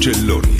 Uccelloni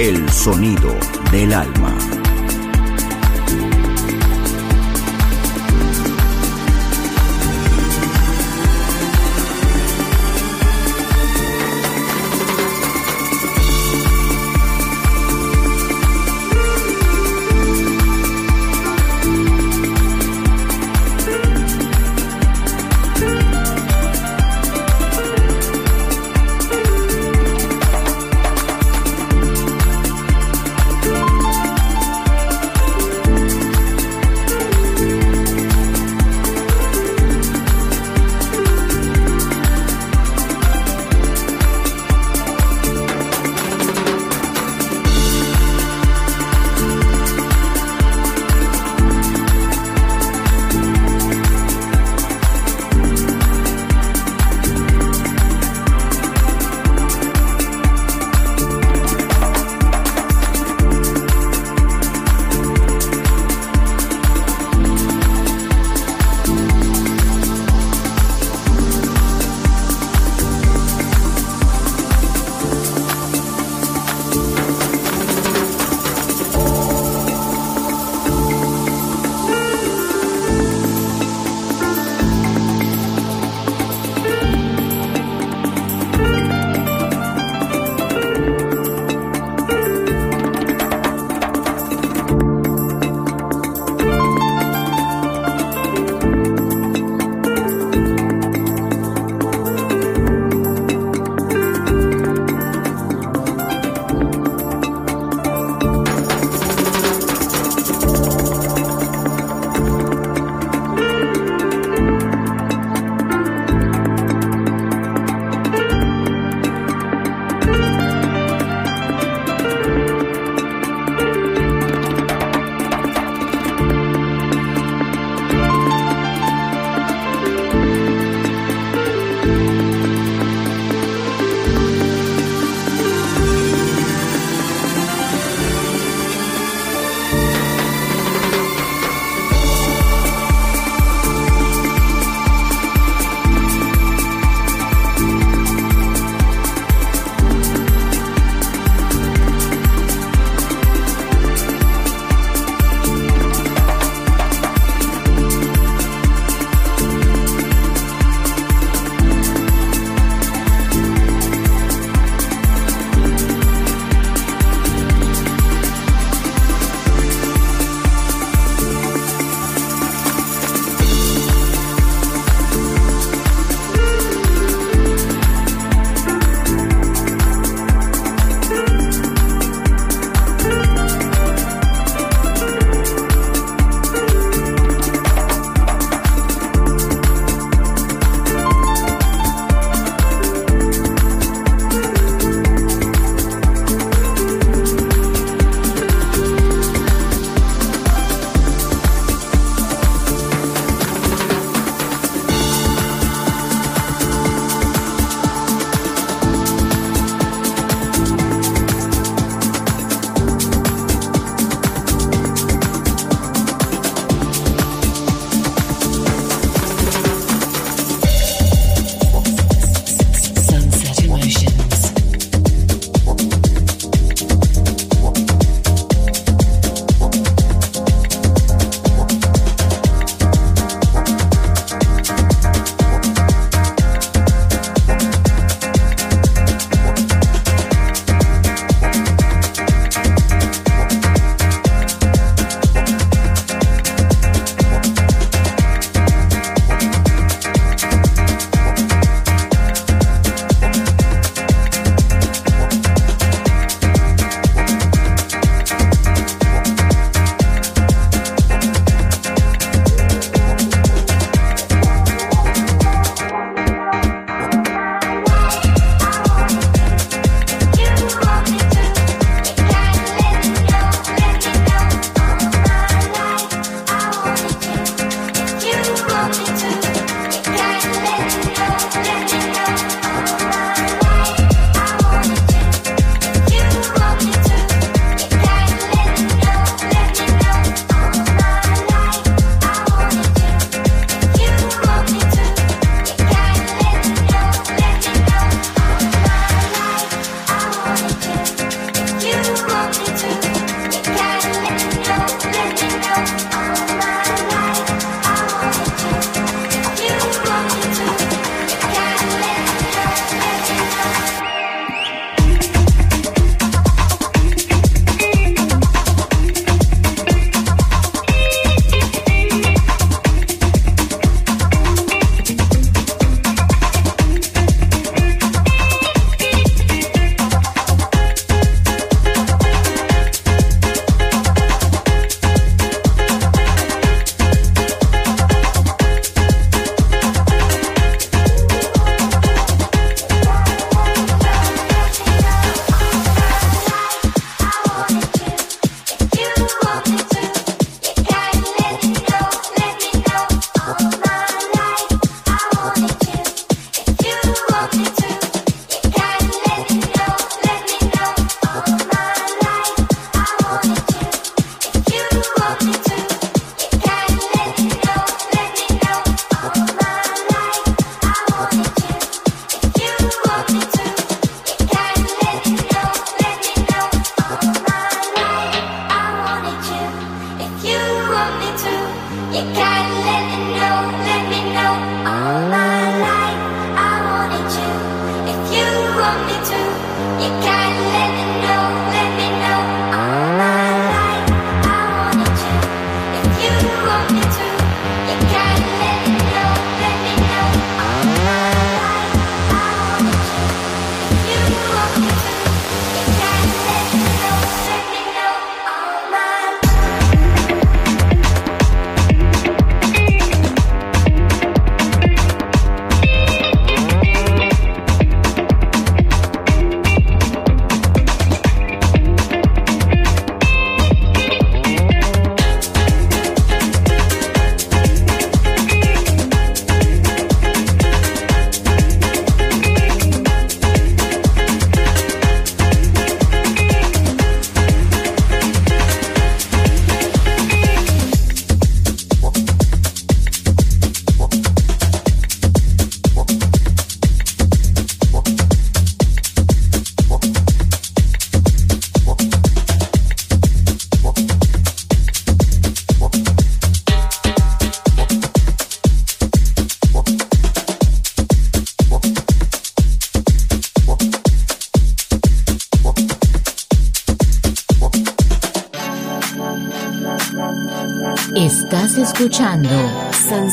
El sonido del alma.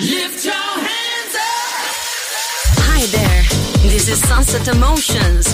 Lift your hands up. Hi there. This is Sunset Emotions.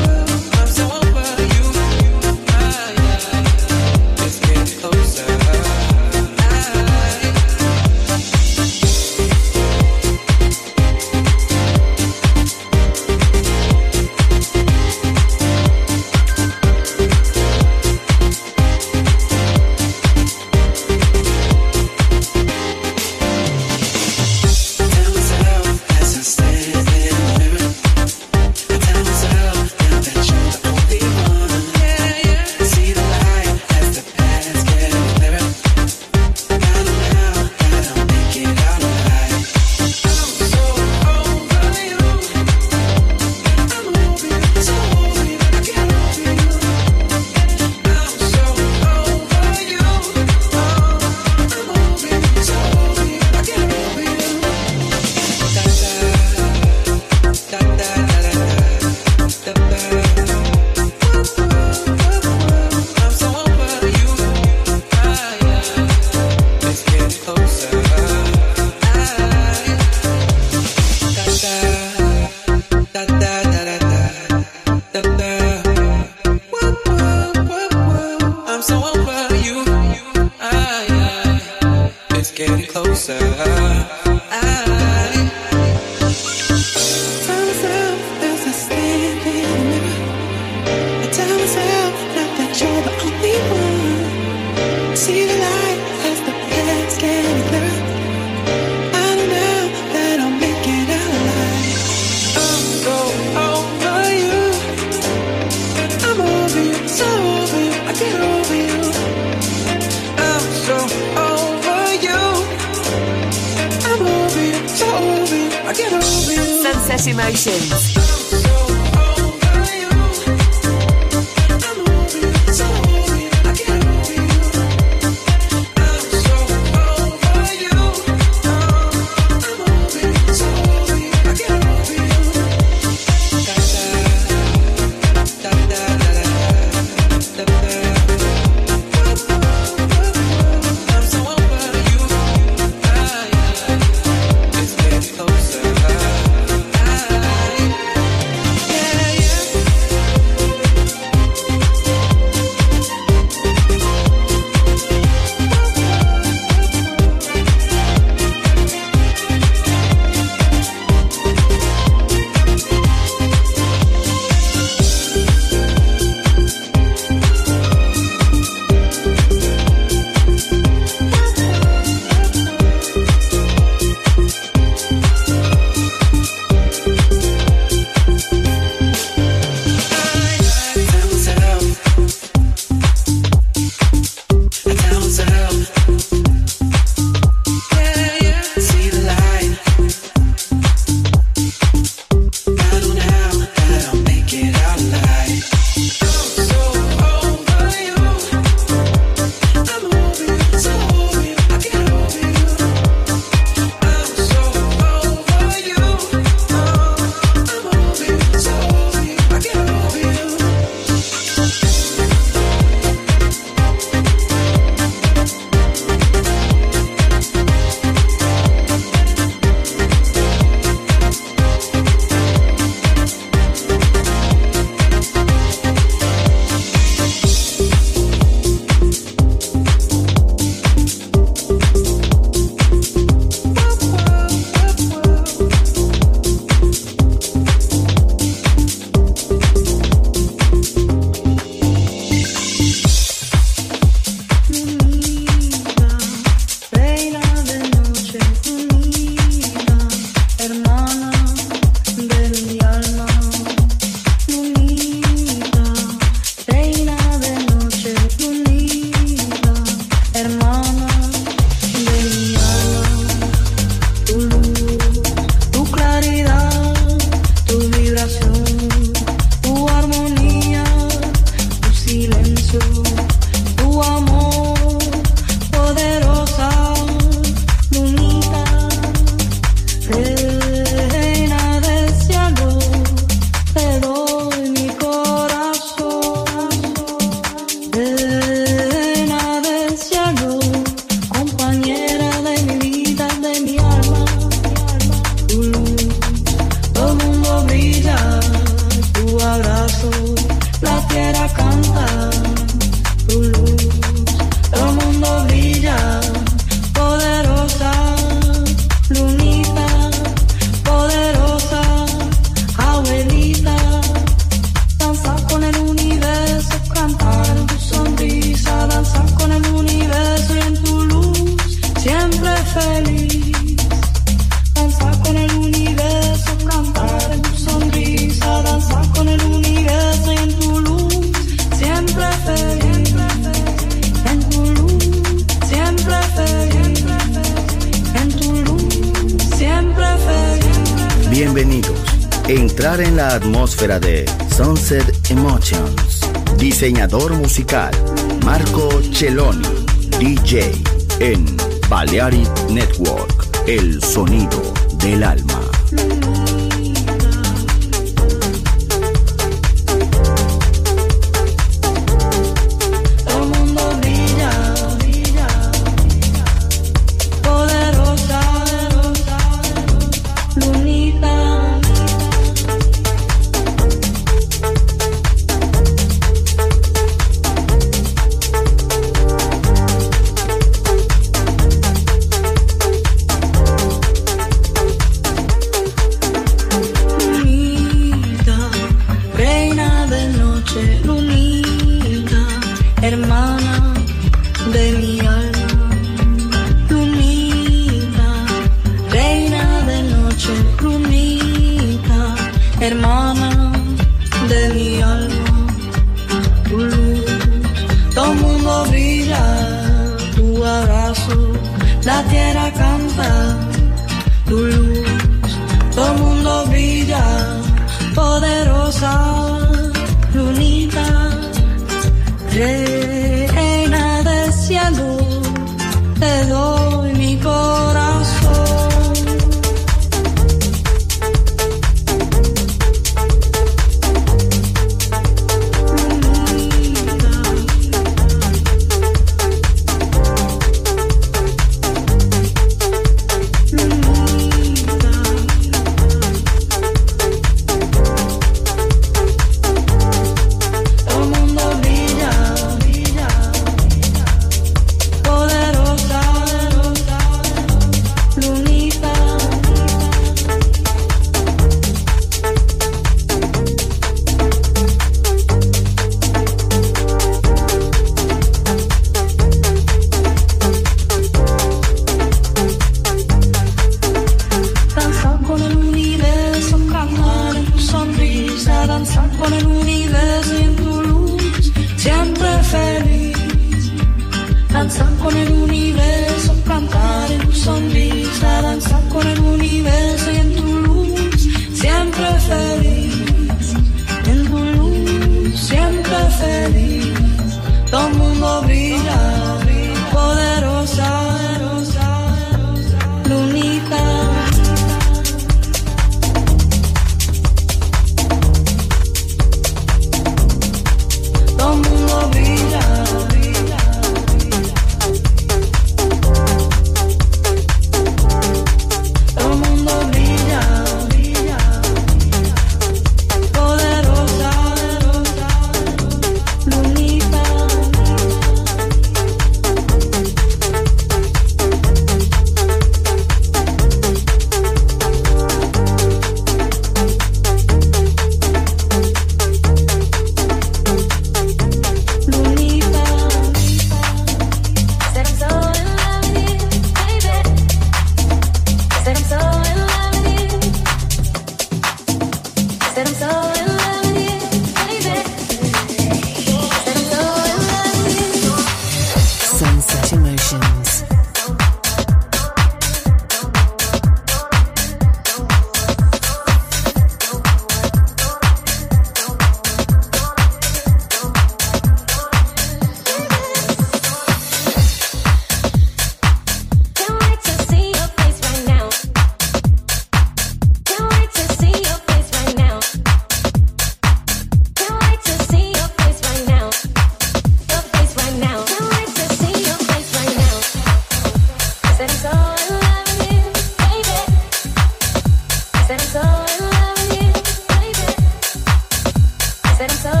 said I'm so